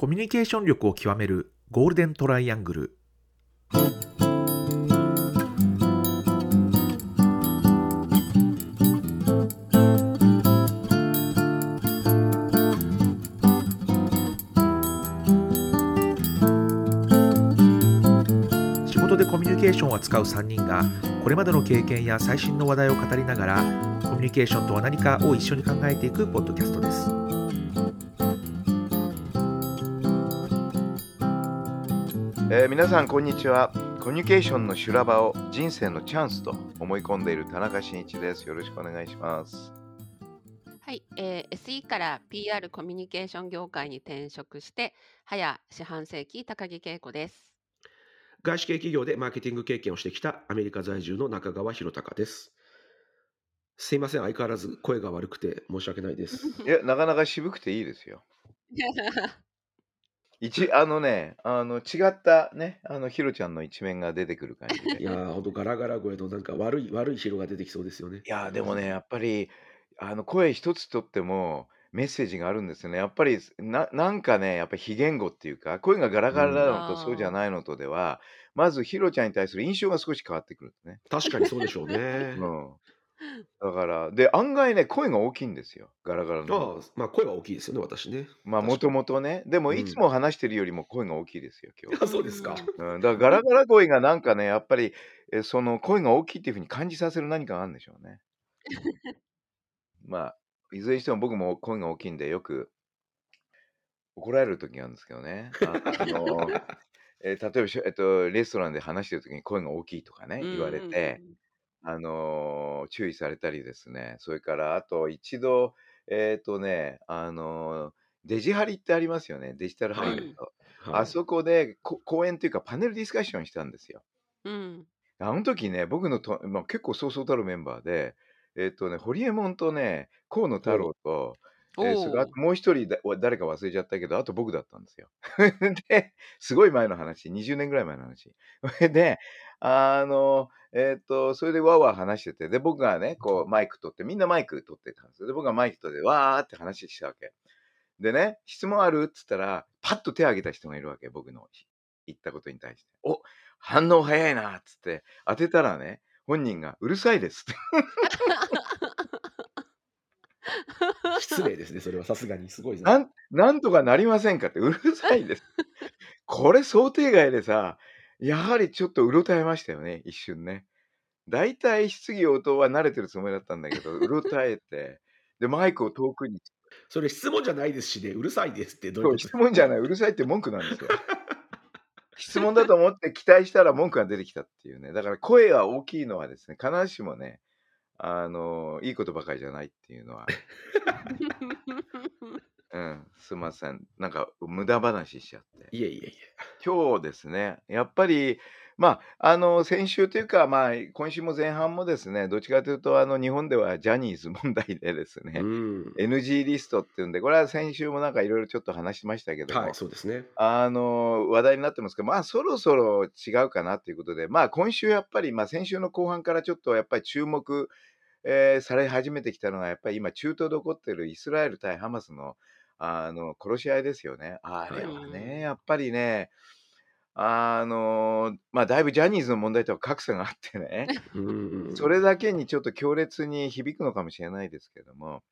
コミュニケーション力を極めるゴールデントライアングル。仕事でコミュニケーションを扱う3人がこれまでの経験や最新の話題を語りながらコミュニケーションとは何かを一緒に考えていくポッドキャストです。えー皆さんこんにちはコミュニケーションの修羅場を人生のチャンスと思い込んでいる田中真一ですよろしくお願いしますはい、えー SE から PR コミュニケーション業界に転職して、早四半世紀、高木恵子です。外資系企業でマーケティング経験をしてきたアメリカ在住の中川博隆です。すいません、相変わらず声が悪くて申し訳ないです。いやなかなか渋くていいですよ 一あのねあの違ったねあのひろちゃんの一面が出てくる感じで いやー、ほんとガラガラ声のなんか悪い悪いヒロが出てきそうですよね。いやーでもねやっぱりあの声一つとってもメッセージがあるんですよねやっぱりななんかねやっぱり非言語っていうか声がガラガラなのとうんそうじゃないのとではまずひろちゃんに対する印象が少し変わってくるんですね。確かにそうでしょうね。うん、だからで案外ね声が大きいんですよガラガラの。ああまあ声は大きいですよね、私ね。まあもともとねでもうんいつも話してるよりも声が大きいですよ今日。あそうですか。うん、だからガラガラ声がなんかねやっぱりえその声が大きいっていうふうに感じさせる何かがあるんでしょうね。まあいずれにしても僕も声が大きいんでよく怒られる時があるんですけどね。ああの えー例えばえっと、レストランで話してる時に声が大きいとかね言われて、あのー注意されたりですねそれからあと一度えっ、とねあのーデジハリってありますよねデジタルハリウッド、はいあそこでこ講演というかパネルディスカッションしたんですよ。うん。あの時ね僕のと、まあ、結構そうそうたるメンバーでえっ、とねホリエモンとね河野太郎と、えーそれからあともう一人だ誰か忘れちゃったけどあと僕だったんですよ。ですごい前の話20年ぐらい前の話。そ れであのえっ、とそれでわーわー話しててで僕がねこうマイク取ってみんなマイク取ってたんですよ。で僕がマイク取ってわーって話したわけ。でね質問あるっつったらパッと手を挙げた人がいるわけ僕の言ったことに対して。お反応早いなっつって当てたらね本人がうるさいですって。失礼ですね、それはさすがに。すごいな。なんなんとかなりませんかってうるさいです。これ想定外でさ、やはりちょっとうろたえましたよね、一瞬ね。大体質疑応答は慣れてるつもりだったんだけど、うろたえて、で、マイクを遠くに、それ質問じゃないですしね、うるさいですってどういうこと？質問じゃない、うるさいって文句なんですよ。質問だと思って期待したら文句が出てきたっていうね。だから声が大きいのはですね、必ずしもね、あの、いいことばかりじゃないっていうのは、うん、すいません。なんか無駄話しちゃって。いえいえいえ。今日ですね、やっぱり、まあ、あの先週というか、まあ、今週も前半もですね、どっちかというと、あの日本ではジャニーズ問題でですね、うん。NG リストっていうんで、これは先週もなんかいろいろちょっと話しましたけども、はい、そうですね。あの話題になってますけど、まあ、そろそろ違うかなということで、まあ、今週やっぱり、まあ、先週の後半からちょっとやっぱり注目、えーされ始めてきたのが、やっぱり今、中東で起こっているイスラエル対ハマスのあの殺し合いですよね。あれははいね、やっぱりね、あのまあ、だいぶジャニーズの問題とは格差があってね、うん。それだけにちょっと強烈に響くのかもしれないですけども、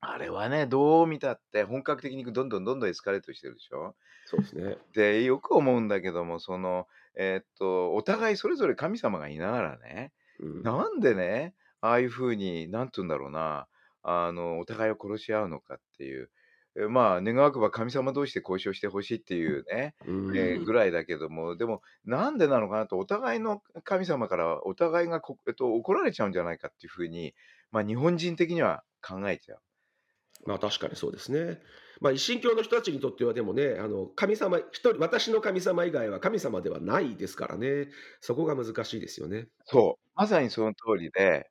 あれはね、どう見たって本格的にどんどんどんどんエスカレートしてるでしょ。そうですね。でよく思うんだけどもその、えーっとお互いそれぞれ神様がいながらねうんなんでねああいうふうに何て言うんだろうなあのお互いを殺し合うのかっていうえまあ願わくば神様同士で交渉してほしいっていうね、うんえーぐらいだけどもでもなんでなのかなとお互いの神様からお互いがこ、えっと、怒られちゃうんじゃないかっていうふうに、まあ、日本人的には考えちゃう。まあ確かにそうですね。まあ一神教の人たちにとってはでもね、あの神様一人私の神様以外は神様ではないですからね。そこが難しいですよね。そう、まさにその通りで、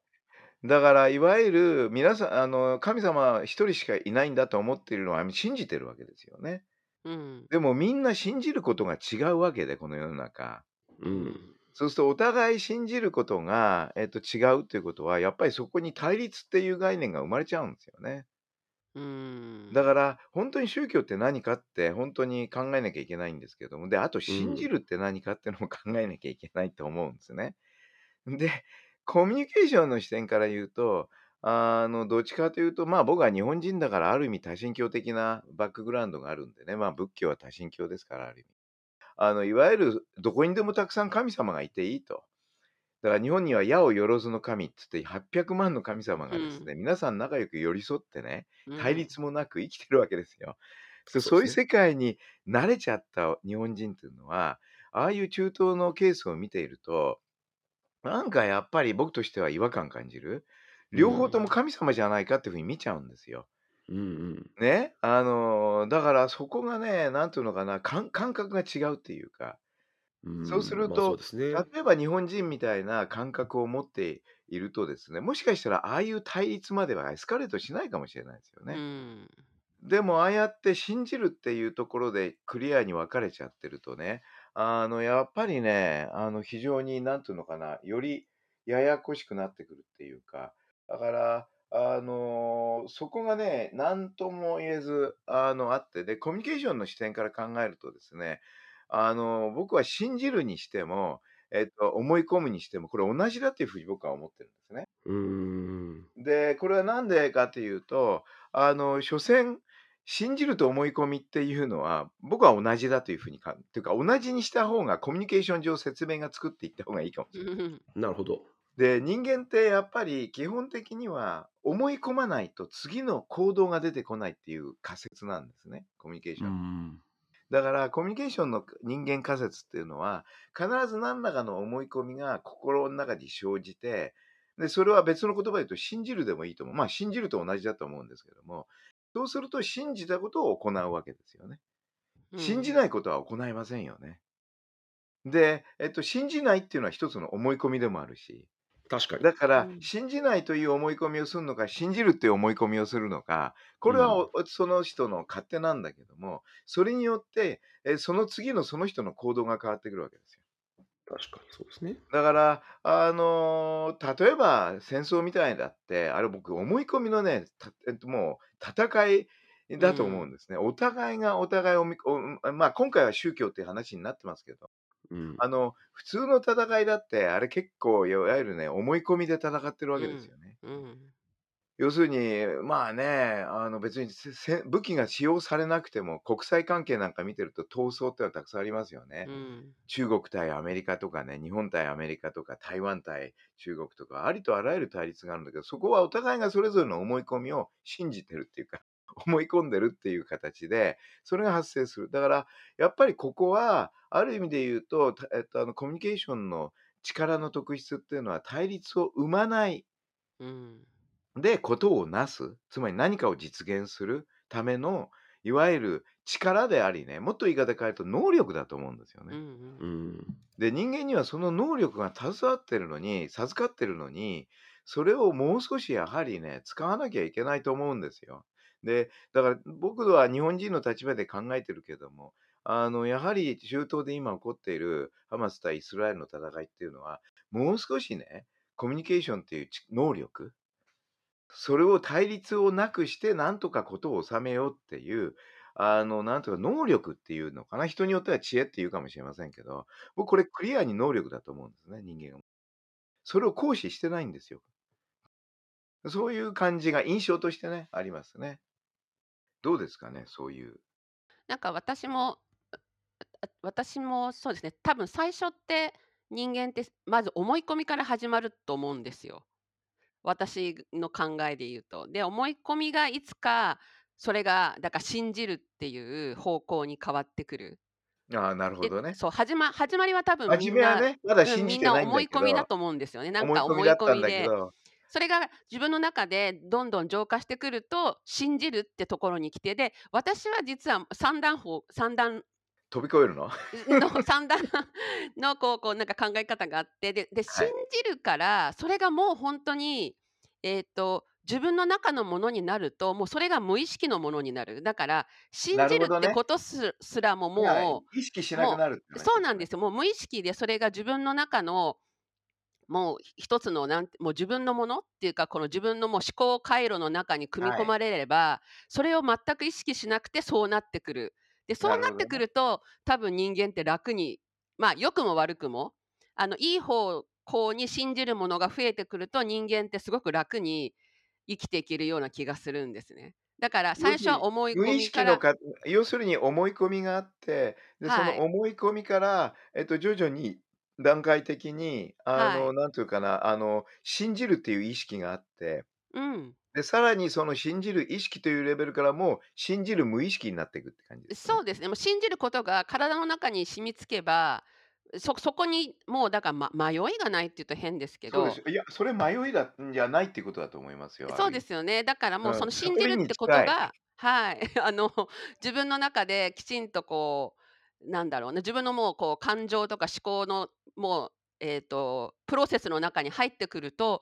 だからいわゆる皆さん、あの神様一人しかいないんだと思っているのは信じてるわけですよね。うん。でもみんな信じることが違うわけで、この世の中。うん。そうするとお互い信じることが、えっと、違うということは、やっぱりそこに対立っていう概念が生まれちゃうんですよね。うーん。だから、本当に宗教って何かって本当に考えなきゃいけないんですけども、で、あとうん。信じるって何かってのも考えなきゃいけないと思うんですね。で、コミュニケーションの視点から言うと、あの、どっちかというと、まあ僕は日本人だからある意味多神教的なバックグラウンドがあるんでね、まあ仏教は多神教ですから、ある意味。あの、いわゆるどこにでもたくさん神様がいていいと。だから日本には矢をよろずの神っつって800万の神様うがですね、ん。皆さん仲良く寄り添ってね、うん。対立もなく生きてるわけですよ。うですね。そういう世界に慣れちゃった日本人っていうのは、ああいう中東のケースを見ていると、なんかやっぱり僕としては違和感感じる？う両方ともん。神様じゃないかっていうふうに見ちゃうんですよ。うんうん。ね？あの、だからそこがね、なんていうのかな、感感覚が違うっていうか、うそうすん。るまあすね。例えば日本人みたいな感覚を持っているとですね、もしかしたらああいう対立まではエスカレートしないかもしれないですようね。ん。でもああやって信じるっていうところでクリアに分かれちゃってるとね、あの、やっぱりね、あの、非常になんていうのかな、よりややこしくなってくるっていうか、だから、あの、そこがね、なんとも言えず、あの、あって、で、コミュニケーションの視点から考えるとですね、あの、僕は信じるにしても、えっと、思い込むにしても、これ同じだっていうふうに僕は思ってるんですね。うーん。で、これはなんでかっていうと、あの、所詮、信じると思い込みっていうのは、僕は同じだというふうにかっていうか、同じにした方がコミュニケーション上説明がつくっていった方がいいかもしうれない。ん。なるほど。で、人間ってやっぱり基本的には思い込まないと次の行動が出てこないっていう仮説なんですね、コミュニケーシうョン。ん。だからコミュニケーションの人間仮説っていうのは必ず何らかの思い込みが心の中に生じてでそれは別の言葉で言うと信じるでもいいと思うまあ信じると同じだと思うんですけどもそうすると信じたことを行うわけですよねうん。信じないことは行いませんよねで、えっと、信じないっていうのは一つの思い込みでもあるし確かに。うだからん。信じないという思い込みをするのか信じるっていう思い込みをするのかこれはその人の勝手なんだけどもそれによってえその次のその人の行動が変わってくるわけですよ。確かにそうですね。だから、あのー例えば戦争みたいだってあれ僕思い込みのねたえっと、もう戦いうだと思うんん。ですね。お互いがお互いをみおまあ今回は宗教っていう話になってますけどうん。あの普通の戦いだってあれ結構いわゆるね思い込みで戦ってるわうん。けですよね。うん。要するに、まあね、あの別にせせ武器が使用されなくても、国際関係なんか見てると闘争ってのはたくさんありますよね。うん。中国対アメリカとかね、日本対アメリカとか、台湾対中国とか、ありとあらゆる対立があるんだけど、そこはお互いがそれぞれの思い込みを信じてるっていうか、思い込んでるっていう形で、それが発生する。だから、やっぱりここは、ある意味で言うと、たえっと、あのコミュニケーションの力の特質っていうのは、対立を生まない。うん。で、ことをなす、つまり何かを実現するための、いわゆる力でありね、もっと言い方変えると能力だと思うんですよね。うん。うん。で、人間にはその能力が携わってるのに、授かってるのに、それをもう少しやはりね、使わなきゃいけないと思うんですよ。で、だから僕は日本人の立場で考えてるけども、あの、やはり中東で今起こっているハマス対イスラエルの戦いっていうのは、もう少しね、コミュニケーションっていうち能力、それを対立をなくして、なんとかことを収めようっていう、あの、なんとか能力っていうのかな。人によっては知恵っていうかもしれませんけど、僕これクリアに能力だと思うんですね、人間が。それを行使してないんですよ。そういう感じが印象としてね、ありますね。どうですかね、そういう。なんか私も、私もそうですね、多分最初って人間ってまず思い込みから始まると思うんですよ。私の考えで言うと。で、思い込みがいつかそれがだから信じるっていう方向に変わってくる。ああ、なるほで、どね。そう、始ま始まりは多分み初んな、ね、まみん信じてないんな思い込みだと思うんですよね。なんか思い込みで、ど、それが自分の中でどんどん浄化してくると、信じるってところに来て、で、私は実は三段法三段飛び越えるの？の三段のこうこうなんか考え方があって、でで、信はい。じるから、それがもう本当に、えっと、自分の中のものになると、もうそれが無意識のものになる。だから、信なじるって。ことすすらもも意識しう、なくなる。そうなんですよ。もう無意識でそれが自分の中のもう一つのなんてもう自分のものっていうかこの自分のもう思考回路の中に組みはい。込まれればそれを全く意識しなくてそうなってくる。でそうなってくなるほどね。多分人間って楽にまあ良くも悪くもあのいい方向に信じるものが増えてくると人間ってすごく楽に生きていけるような気がするんですね。だから要最初は思い込みから識のか要するに思い込みがあって、で、そはいの思い込みから、えっと、徐々に段階的に、あはいの、なんていうかな、あの、信じるっていう意識があって、うんで、さらにその信じる意識というレベルからもう信じる無意識になっていくって感じですね。そうですね。もう信じることが体の中に染みつけば、そそこにもうだから、ま、迷いがないって言うと変ですけどそうですよ。いや、それ迷いだんじゃないっていうことだと思いますよ、あそう。ですよね。だからもううん、その信じるってこと近い。がはい、あの、自分の中できちんとこう、なんだろうな、自分のもうこう感情とか思考のもう、えっと、プロセスの中に入ってくると、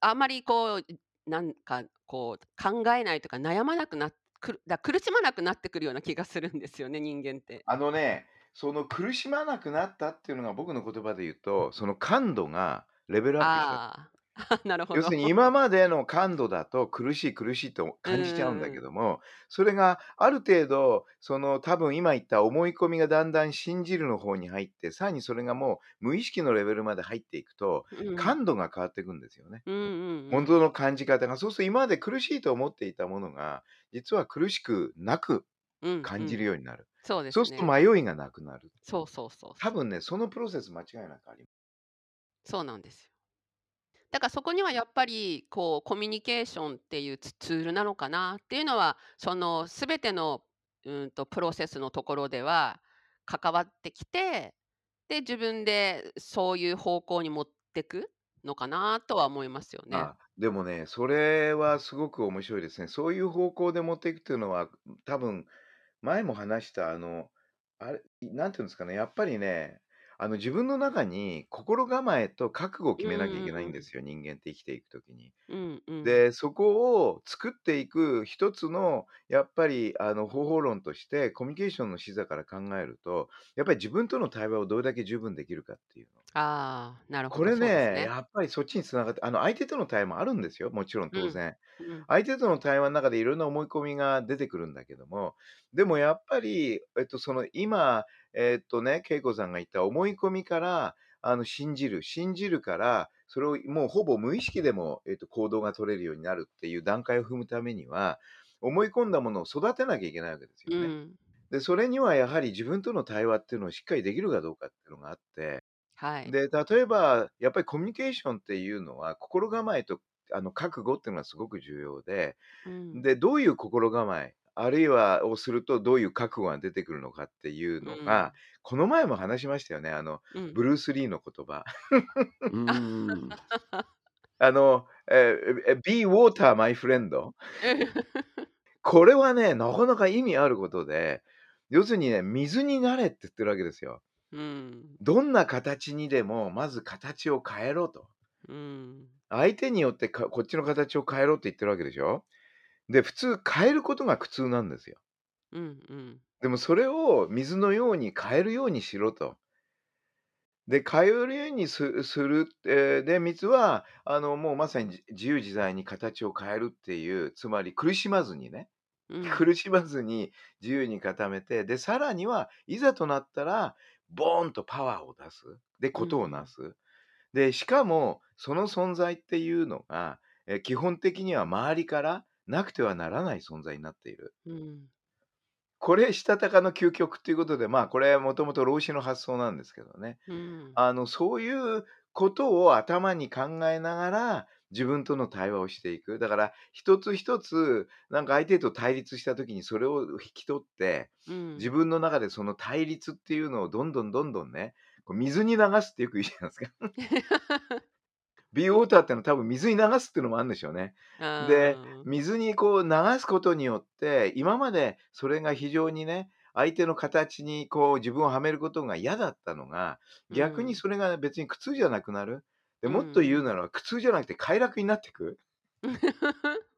あんまりこう、なんかこう考えないとか悩まなくなくるだ苦しまなくなってくるような気がするんですよね、人間って。あのね、その苦しまなくなったっていうのが僕の言葉で言うと、その感度がレベルアップした。なるほど。要するに今までの感度だと苦しい苦しいとう感じちゃうんだけん。ども、それがある程度、その多分今言った思い込みがだんだん信じるの方に入って、さらにそれがもう無意識のレベルまで入っていくと、うん。感度が変わっていくんですよね。うんうんうん。本当の感じ方が。そうすると今まで苦しいと思っていたものが、実は苦しくなくうんう感じるん。ようになる。そうですそうするとね。迷いがなくなる。そうそうそう。多分ね、そのプロセス間違いなくありそうなんですよ。だからそこにはやっぱりこうコミュニケーションっていうツールなのかなっていうのは、その全てのうんとプロセスのところでは関わってきて、で、自分でそういう方向に持ってくのかなとは思いますよね。あ、でもね、それはすごく面白いですね。そういう方向で持っていくっていうのは、多分前も話したあの、あれ、なんていうんですかね、やっぱりね、あの自分の中に心構えと覚悟をう決めなきゃいけないんん。ですよ、人間って生きていくときに。うんうん。で、そこを作っていく一つのやっぱりあの方法論として、コミュニケーションの視座から考えると、やっぱり自分との対話をどれだけ十分できるかっていうの。ああ、なるほこれど、そうですね、ね。やっぱりそっちに繋がってあの相手との対話もあるんですよ、もちろんうん。当然。うん。相手との対話の中でいろんな思い込みが出てくるんだけども、でもやっぱり、えっと、その今、えっとね、恵子さんが言った思い込みから、あの信じる、信じるから、それをもうほぼ無意識でも、えっと、行動が取れるようになるっていう段階を踏むためには、思い込んだものを育てなきゃいけないわけですうよね。ん。で、それにはやはり自分との対話っていうのをしっかりできるかどうかっていうのがあって、はい。で、例えば、やっぱりコミュニケーションっていうのは、心構えとあの覚悟っていうのがすごく重要で、うん。で、どういう心構え、あるいはをするとどういう覚悟が出てくるのかっていううのが、ん。この前も話しましたよね。あの、うん。ブルース・リーの言葉。あの、ええ、be water, my friend。うん。これはね、なかなか意味あることで、要するにね、水になれって言ってるわけですよ。うん。どんな形にでも、まず形を変えろと。うん。相手によってかこっちの形を変えろって言ってるわけでしょ。で、普通変えることが苦痛なんですよ。うんうん。でもそれを水のように変えるようにしろと。で、変えるようにすする、えーで、水は、あの、もうまさにじ自由自在に形を変えるっていう、つまり苦しまずにね、うん。苦しまずに自由に固めて、で、さらにはいざとなったら、ボーンとパワーを出す。で、うことをなんうん。す。で、しかも、その存在っていうのが、え、基本的には周りからなくてはならない存在になっている。うん。これ、したたかの究極っていうことで、まあ、これはもともと老子の発想なんですけどね。うん。あの、そういうことを頭に考えながら、自分との対話をしていく。だから、一つ一つ、なんか相手と対立した時にそれを引き取って、うん。自分の中でその対立っていうのをどんどんどんどんね、水に流すってよく言うじゃないですか。ビーウォーターってのは多分水に流すっていうのもあるんでしょうね。で。水にこう流すことによって、今までそれが非常にね、相手の形にこう自分をはめることが嫌だったのが、う逆にん。それが別に苦痛じゃなくなる。で、うもっと言ん。うならば苦痛じゃなくて快楽になってく。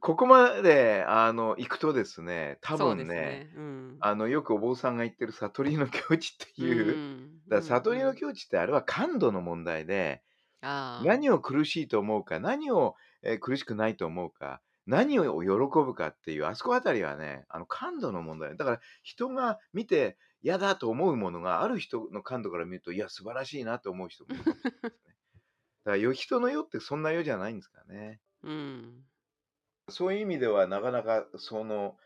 ここまであの行くとですね、多分ね、ね。うん。あのよくお坊さんが言ってる悟りの境地ってういう、うんう悟りのん。境地ってあれは感度の問題で、ああ。何を苦しいと思うか、何を、えー苦しくないと思うか、何を喜ぶかっていう、あそこあたりはね、あの感度の問題。だから人が見て嫌だと思うものがある人の感度から見ると、いや、素晴らしいなと思う人もいるかもしれないですね。だからよ人の世ってそんな世じゃないんですかね。うん。そういう意味ではなかなかその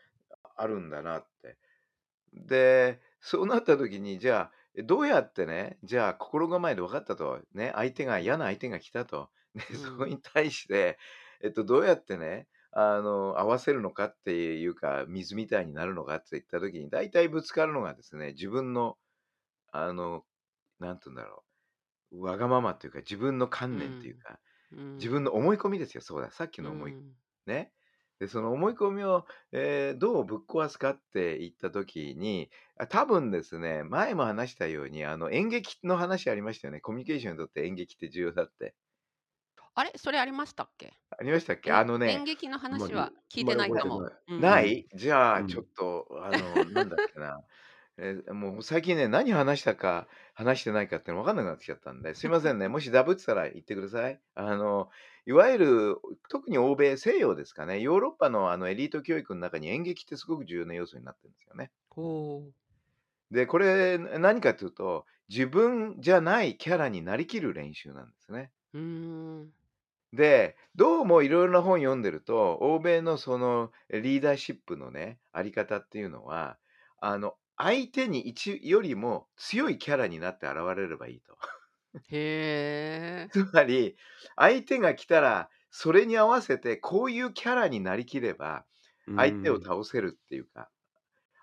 あるんだなって。で、そうなった時に、じゃあ、えどうやってね、じゃあ心構えで分かったと、ね、相手が嫌な相手が来たと、ね、うそこん。に対して、えっと、どうやってね、あの、合わせるのかっていうか、水みたいになるのかって言った時に、大体ぶつかるのがですね、自分の、あの、なんて言うんだろう、わがままっていうか、自分のう観念っていうんか、自分うん。の思い込みですよ、そうだ、さっきうの思いん。ね。で、その思い込みを、えーどうぶっ壊すかって言った時に、あ多分ですね、前も話したように、あの、演劇の話ありましたよね。コミュニケーションにとって演劇って重要だって。あれ？それありましたっけ？ありましたっけ？演あのね、演劇の話は聞いてないかも。ない。うん。じゃあ、ちょっうん。と、あの、なんだっけな。えーもう最近ね、何話したか、話してないかっての分かんなくなってきちゃったんで、すいませんね。もしダブってたら言ってください。あの、いわゆる、特に欧米、西洋ですかね、ヨーロッパのあのエリート教育の中に演劇ってすごく重要な要素になってるんですよね。ほで、これ何かというと、自分じゃないキャラになりきる練習なんですね。う。ん。で、どうもいろいろな本読んでると、欧米のそのリーダーシップのね、あり方っていうのは、あの、相手に一よりも強いキャラになって現れればいいと。へえ。つまり、相手が来たら、それに合わせてこういうキャラになりきれば、う相手をん。倒せるっていうか、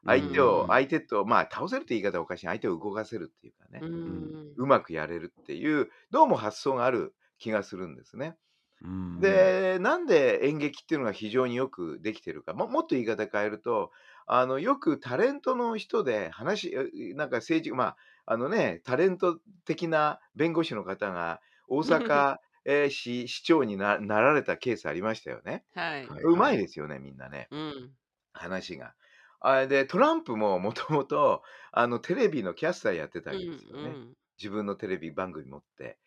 う相手を、ん。相手と、まあ、倒せるって言い方はおかしい。相手を動かせるっていうかうね、ん。うまくやれるっていう、どうも発想がある気がするんですね。うん。で、なんで演劇っていうのが非常によくできてるか、ももっと言い方変えると、あの、よくタレントの人で話、えなんか政治、まあ、あのね、タレント的な弁護士の方が大 阪、えー市市長にななられたケースありましたよね。はい。はい。うまはいい。ですよね、みんなね、うん。話が。あれで、トランプももともと、あの、テレビのキャスターやってたうわけですよね。ん。自分のテレビ番組持って。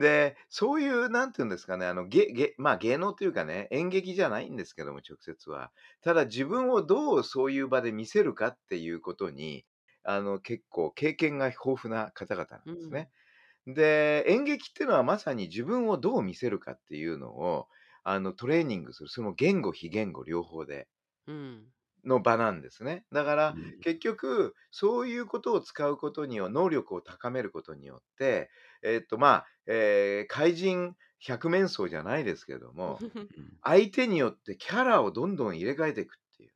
で、そういう、なんていうんですかね、あの、げ、げ、まあ芸能というかね、演劇じゃないんですけども、直接は。ただ自分をどうそういう場で見せるかっていうことに、あの、結構経験が豊富な方々なんうん。ですね。で、演劇っていうのはまさに自分をどう見せるかっていうのを、あの、トレーニングする。その言語、非言語両方で。うん。の場なんですね。だからうん。結局そういうことを使うことによ能力を高めることによって、えっとまあ、えー怪人百面相じゃないですけども うん。相手によってキャラをどんどん入れ替えていくっていう。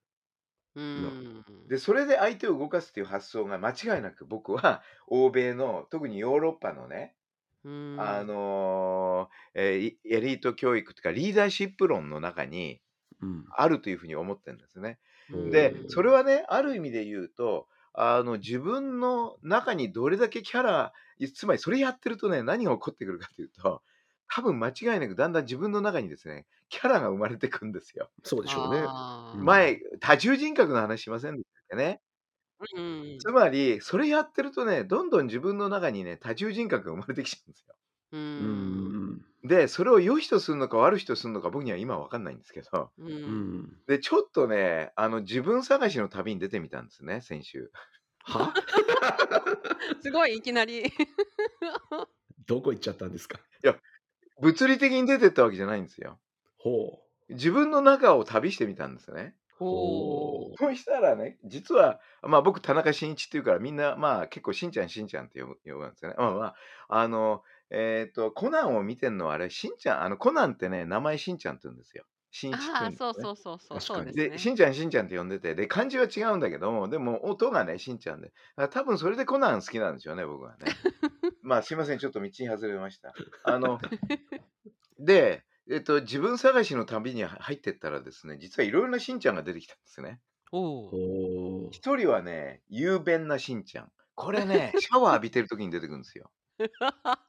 でそれで相手を動かすっていう発想が間違いなく僕は 欧米の特にヨーロッパのねうあん。のーえーいエリート教育というかリーダーシップ論の中にうん。あるというふうに思ってるんですね。うで、ん。それはね、ある意味で言うと、あの、自分の中にどれだけキャラ、いつまりそれやってるとね、何が起こってくるかというと、多分間違いなくだんだん自分の中にですね、キャラが生まれてくんですよ。そうでしょうね。前、多重人格の話しませんでしたっけね。うん。つまり、それやってるとね、どんどん自分の中にね、多重人格が生まれてきちゃうんですよ。う。うんん。で、それを良しとするのか悪しとするのか僕には今は分かんないんですけど、う。うんん。で、ちょっとね、あの、自分探しの旅に出てみたんですね、先週。は？すごい、いきなり。どこ行っちゃったんですか？いや、物理的に出てったわけじゃないんですよ。ほ自分の中を旅してみたんですね。う。ほほそうしたらね、実は、まあ僕、田中真一っていうから、みんな、まあ結構、しんちゃん、しんちゃんって呼ぶ呼ぶんですよね。まあまあ、あの、えっ、と、コナンを見てんのはあれ、しんちゃん、あの、コナンってね、名前しんちゃんって言うんですよ。しんいちってああ、言うんですね。そうそうそうそう、確かに。で、そうですね。しんちゃん、しんちゃんって呼んでて、で、漢字は違うんだけども、でも、音がね、しんちゃんで。多分それでコナン好きなんでしょうね、僕はね。まあ、すいません、ちょっと道に外れました。あの、で、えっと、自分探しの旅に入ってったらですね、実はいろいろなしんちゃんが出てきたんですね。おお。一人はね、雄弁なしんちゃん。これね、シャワー浴びてる時に出てくるんですよ。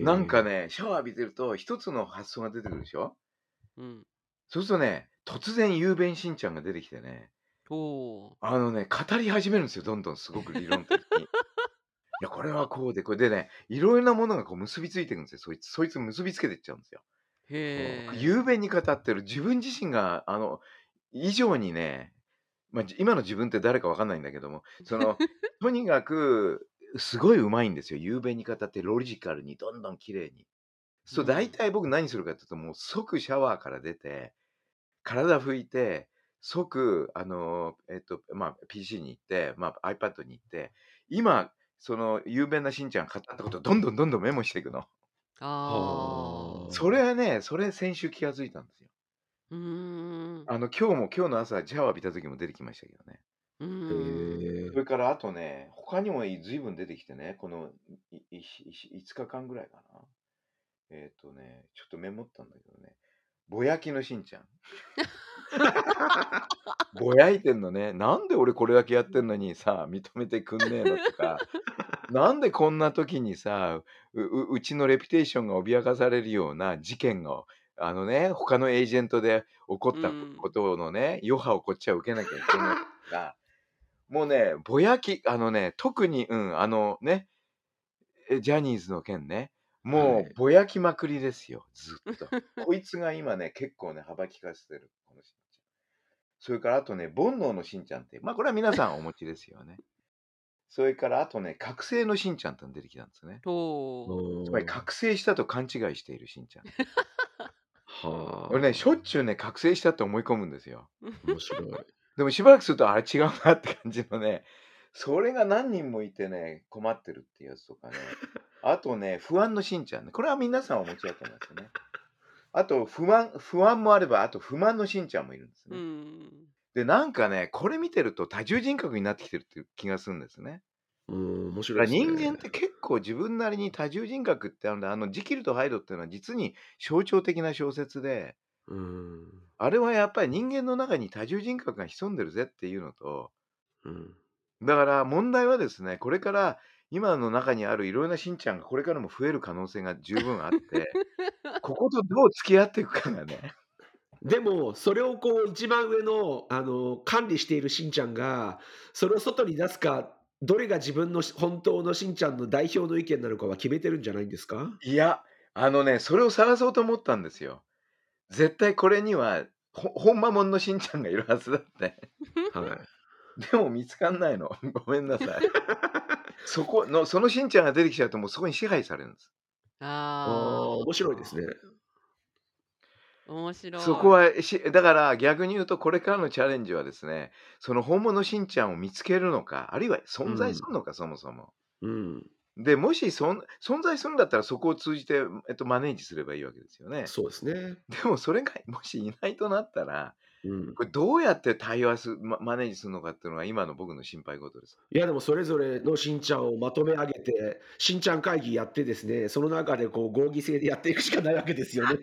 なんかね、シャワー浴びてると一つの発想が出てくるでしょ？うん。そうするとね、突然雄弁しんちゃんが出てきてね、おお。あのね、語り始めるんですよ、どんどんすごく理論的に。や、これはこうで、これでね、いろいろなものがこう結びついていくんですよ。そいつ、そいつ結びつけていっちゃうんですよ。へえ。雄弁に語ってる自分自身が、あの、以上にね、まあ、じ今の自分って誰かわかんないんだけども、その、とにかく、すごい上手いんですよ。雄弁に語ってロジカルに、どんどん綺麗に。そう、大体僕何するかっていうと、もう即シャワーから出て、体拭いて、即、あの、えっと、まあ、PC に行って、まあ、iPad に行って、今、その、雄弁なしんちゃんが語ったことをどんどんどんどんメモしていくの。ああ。それはね、それ先週気がついたんですよ。うーん。あの、今日も、今日の朝、シャワー浴びた時も出てきましたけどね。うん。えそれからあとね、他にも随分出てきてね、このいいい5日間ぐらいかな。えっ、とね、ちょっとメモったんだけどね、ぼやきのしんちゃん。ぼやいてんのね、なんで俺これだけやってんのにさ、認めてくんねえのとか、なんでこんな時にさ、うううちのレピュテーションが脅かされるような事件が、あのね、他のエージェントで起こったうん。ことのね、余波をこっちは受けなきゃいけないとか、もうね、ぼやき、あのね、特に、うん、あのね、えジャニーズの件ね、はもい。うぼやきまくりですよ、ずっと。こいつが今ね、結構ね、幅利かせてる、このしんちゃん。それからあとね、煩悩のしんちゃんって、まあこれは皆さんお持ちですよね。それからあとね、覚醒のしんちゃんっての出てきたんですね。つまり覚醒したと勘違いしているしんちゃん。俺ね、しょはっちゅうね、覚醒したって思い込むんですよ。あ、面白い。でもしばらくすると、あれ違うなって感じのね、それが何人もいてね、困ってるっていうやつとかね。あとね、不安のしんちゃんね。これは皆さんお持ちだと思いますよね。あと、不安、不安もあれば、あと不満のしんちゃんもいるんですうね。ん。で、なんかね、これ見てると多重人格になってきてるっていう気がするんですね。うん、面だ白いね。人間って結構自分なりに多重人格ってあるんだ。あの、ジキルとハイドっていうのは実に象徴的な小説で、うん。あれはやっぱり人間の中に多重人格が潜んでるぜっていうのと、うん。だから問題はですね、これから今の中にあるいろいろなしんちゃんがこれからも増える可能性が十分あって、こことどう付き合っていくかがね。でも、それをこう、一番上の、あの、管理しているしんちゃんが、それを外に出すか、どれが自分のし本当のしんちゃんの代表の意見なのかは決めてるんじゃないんですか？いや、あのね、それを探そうと思ったんですよ。絶対これには、ほほんまもんのしんちゃんがいるはずだって。はい。でも見つかんないの。ごめんなさい。そこの、そのしんちゃんが出てきちゃうともうそこに支配されるんです。あああ、面白いですね。あ、面白い。そこはし、だから逆に言うとこれからのチャレンジはですね、その本物しんちゃんを見つけるのか、あるいは存在するのか、そもそも。うん。で、もしそん存在するんだったらそこを通じて、えっと、マネージすればいいわけですよね。そうですね。でもそれがもしいないとなったら、うん。これどうやって対話する、まマネージするのかっていうのが今の僕の心配事です。いやでもそれぞれのしんちゃんをまとめ上げて、しんちゃん会議やってですね、その中でこう合議制でやっていくしかないわけですよね。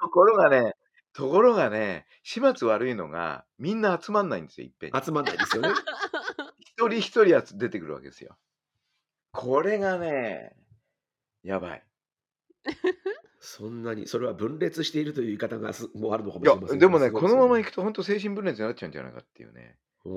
ところがね、ところがね、始末悪いのが、みんな集まんないんですよ、いっぺんに。集まんないですよね。一人一人出てくるわけですよ。これがね、やばい。そんなに、それは分裂しているという言い方がすもうあるのかもいやしれません、でもね、すごいこのままいくと本当精神分裂になっちゃうんじゃないかっていうね。よねこ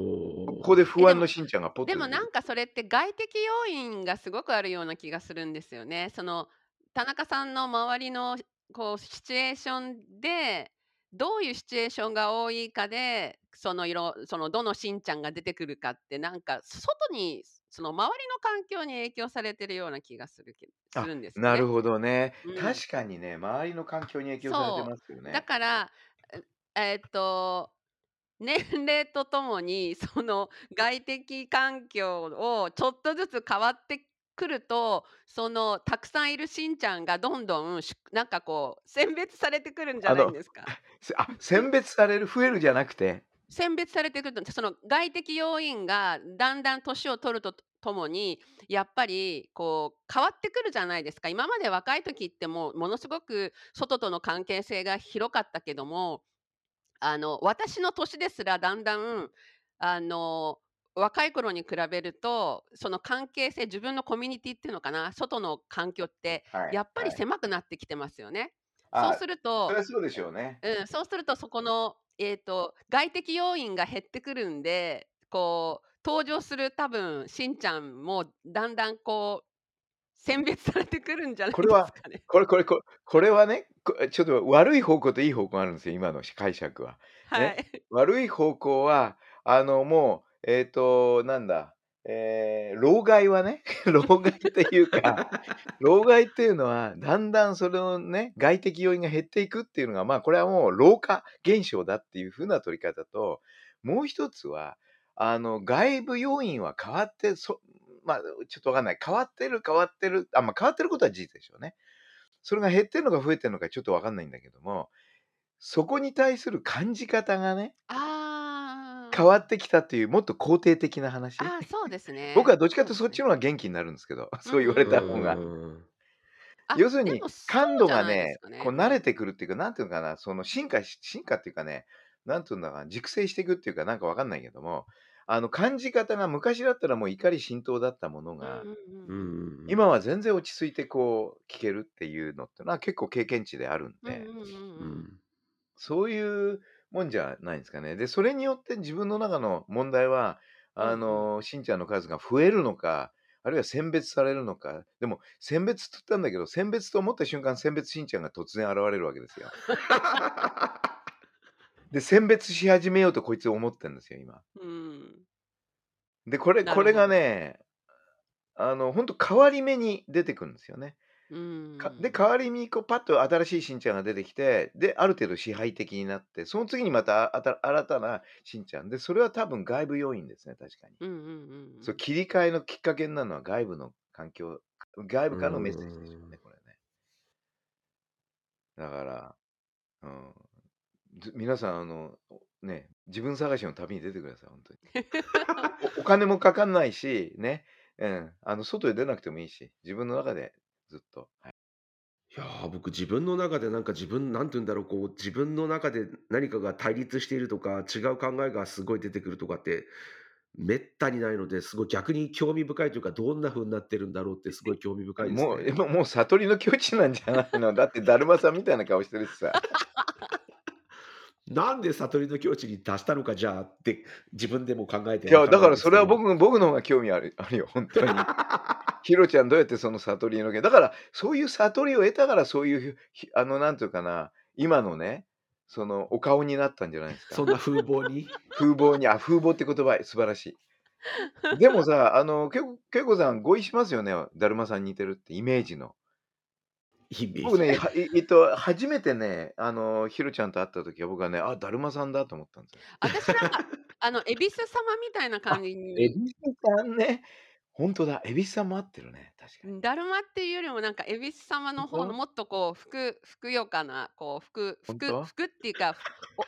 おこで不安のしんちゃんがポッとで。もなんかそれって外的要因がすごくあるような気がするんですよね。その田中さんの周りのこうシチュエーションでどういうシチュエーションが多いかでその色そのどのしんちゃんが出てくるかってなんか外にその周りの環境に影響されてるような気がするけすあるんですよね。なるほどね。うん確かにね、周りの環境に影響されてますよだね。からええっと年齢とともにその外的環境をちょっとずつ変わってくるとそのたくさんいるしんちゃんがどんどんしなんかこう選別されてくるんじゃないんですか？せあ、選別される、増えるじゃなくて、選別されてくるとその外的要因がだんだん年を取るとともにやっぱりこう変わってくるじゃないですか今まで若い時ってもうものすごく外との関係性が広かったけどもあの私の年ですらだんだんあの若い頃に比べるとその関係性自分のコミュニティっていうのかな外の環境ってはいやっぱりはい狭くなってきてますよね。あそうするとそれはそうでしょうね。うん、そうするとそこの、えー、と外的要因が減ってくるんでこう登場する多分しんちゃんもだんだんこう選別されてくるんじゃないこれはですかね。これこれこれこれはねこちょっと悪い方向といい方向があるんですよ今の解釈は。はねい。悪い方向はあのもうえっ、となんだえー、老害はね 老害っていうか老害っていうのはだんだんそれのね外的要因が減っていくっていうのがまあこれはもう老化現象だっていうふうな取り方ともう一つはあの外部要因は変わってそまあちょっとわかんない変わってる変わってるあまあ変わってることは事実でしょうねそれが減ってるのか増えてるのかちょっとわかんないんだけどもそこに対する感じ方がねああ。変わってきたっていうもっと肯定的な話？ああ、そうですね。僕はどっちかというとそっちのの。方が元気になるんですけどそう言われた方が。うんあ要するに感度がじゃないでね。こう慣れてくるっていうかなんていうのかなその進化し進化っていうかねなんていうんだかな熟成していくっていうかなんかわかんないけどもあの感じ方が昔だったらもう怒り浸透だったものが、うんうんううん。ん今は全然落ち着いてこう聞けるっていうのってのは結構経験値であるんで、うんうん。うんううんんそういうもんじゃないんですかね。でそれによって自分の中の問題はあの、しんちゃんの数が増えるのかあるいは選別されるのかでも選別って言ったんだけど選別と思った瞬間選別しんちゃんが突然現れるわけですよ。で選別し始めようとこいつ思ってるんですよ今。うんでこれこれがねあの本当変わり目に出てくるんですよね。うん。かで代わりにこうパッと新しいしんちゃんが出てきてである程度支配的になってその次にまたあた新たなしんちゃん。でそれは多分外部要因ですね確かに、うんうんうんうん。そう切り替えのきっかけになるのは外部の環境外部からのメッセージでしょうねこれね。だから、うん、ず皆さんあのね自分探しの旅に出てください本当に。おお金もかかんないしね、うん、あの外へ出なくてもいいし自分の中でずっと、はい。いやー僕自分の中でなんか自分なんて言うんだろうこう自分の中で何かが対立しているとか違う考えがすごい出てくるとかってめったにないのですごい逆に興味深いというかどんな風になってるんだろうってすごい興味深いですもうね。もうもう悟りの境地なんじゃないの？だってだるまさんみたいな顔してるしさ。なんで悟りの境地に達したのかじゃあって自分でも考えていやだからそれは僕僕の方が興味あるあるよ本当にないですヒロちゃんどうやってその悟りの境だからそういう悟りを得たからそういうひあのなんていうかな今のねそのお顔になったんじゃないですか。そんな風貌に？風貌にあ風貌って言葉素晴らしい。でもさあのけこけいこさん合意しますよねだるまさんに似てるってイメージの。イメージ。僕ね、はいえっと、初めてね、あの、ひろちゃんと会った時は僕はね、あ、だるまさんだと思ったんですよ。私なんかあの恵比寿様みたいな感じエにビスさんね、本当だ、エビスさんも合ってるね、確かに。だるまっていうよりもなんか恵比寿様の方のもっとこうふくふくよかなこう服服本当？服っていうか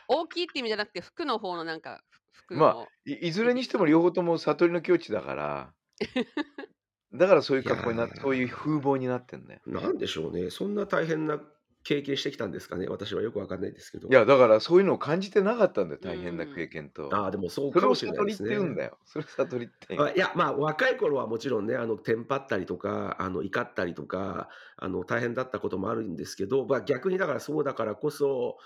お大きいって意味じゃなくて服の方のなんか服の、まあい、いずれにしても両方とも悟りの境地だから、だからそういう格好になって、そういう風貌になってんだよ。なんでしょうね。そんな大変な経験してきたんですかね？私はよくわかんないですけど。いや、だからそういうのを感じてなかったんだよ、大変な経験と。ああでもそうそれをかもしれな悟りっていですね。言うんだよ。それ悟りって言うあいやまあ若い頃はもちろんねあのテンパったりとかあの怒ったりとかあの大変だったこともあるんですけど、まあ、逆にだからそうだからこそ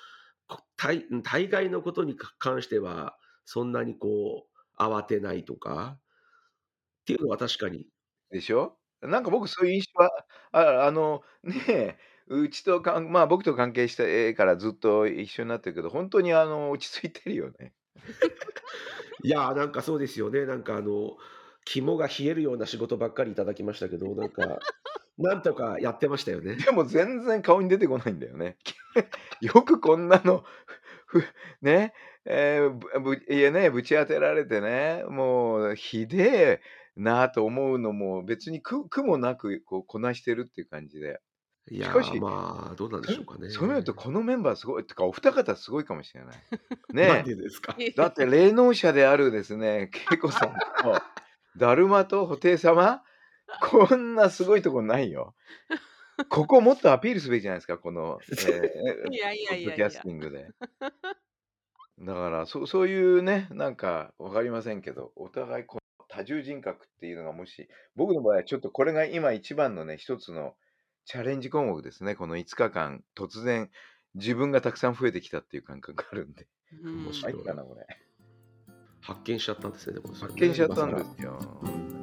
こ大大概のことに関してはそんなにこう慌てないとかっていうのは確かにでしょ？なんか僕そういう印象は、ああの、ねえ、うちとかん、まあ僕と関係してからずっと一緒になってるけど、本当にあの、落ち着いてるよね。いやーなんかそうですよねなんかあの肝が冷えるような仕事ばっかりいただきましたけどなんか なんとかやってましたよね。でも全然顔に出てこないんだよね。よくこんなの、ふね、えーぶぶいやね、ぶち当てられてね、もうひでえなと思うのも別に苦苦もなくこうこなしてるっていう感じで。いやしかしーまあどうなんでしょうかね。そういうのとこのメンバーすごい、てかお二方すごいかもしれない。なんねでですか？だって霊能者であるですね、恵子さんと、だるまと布袋様、こんなすごいとこないよ。ここもっとアピールすべきじゃないですか、この、えーいやいポやいやキャスティングで。だからそ、そういうね、なんかわかりませんけど、お互いこの多重人格っていうのがもし、僕の場合はちょっとこれが今一番のね、一つのチャレンジ項目ですね。この5日間、突然自分がたくさん増えてきたっていう感覚があるんで。うん面白いな、これ。発見しちゃったんですね、でもそれ発ね見しちゃったんですよ。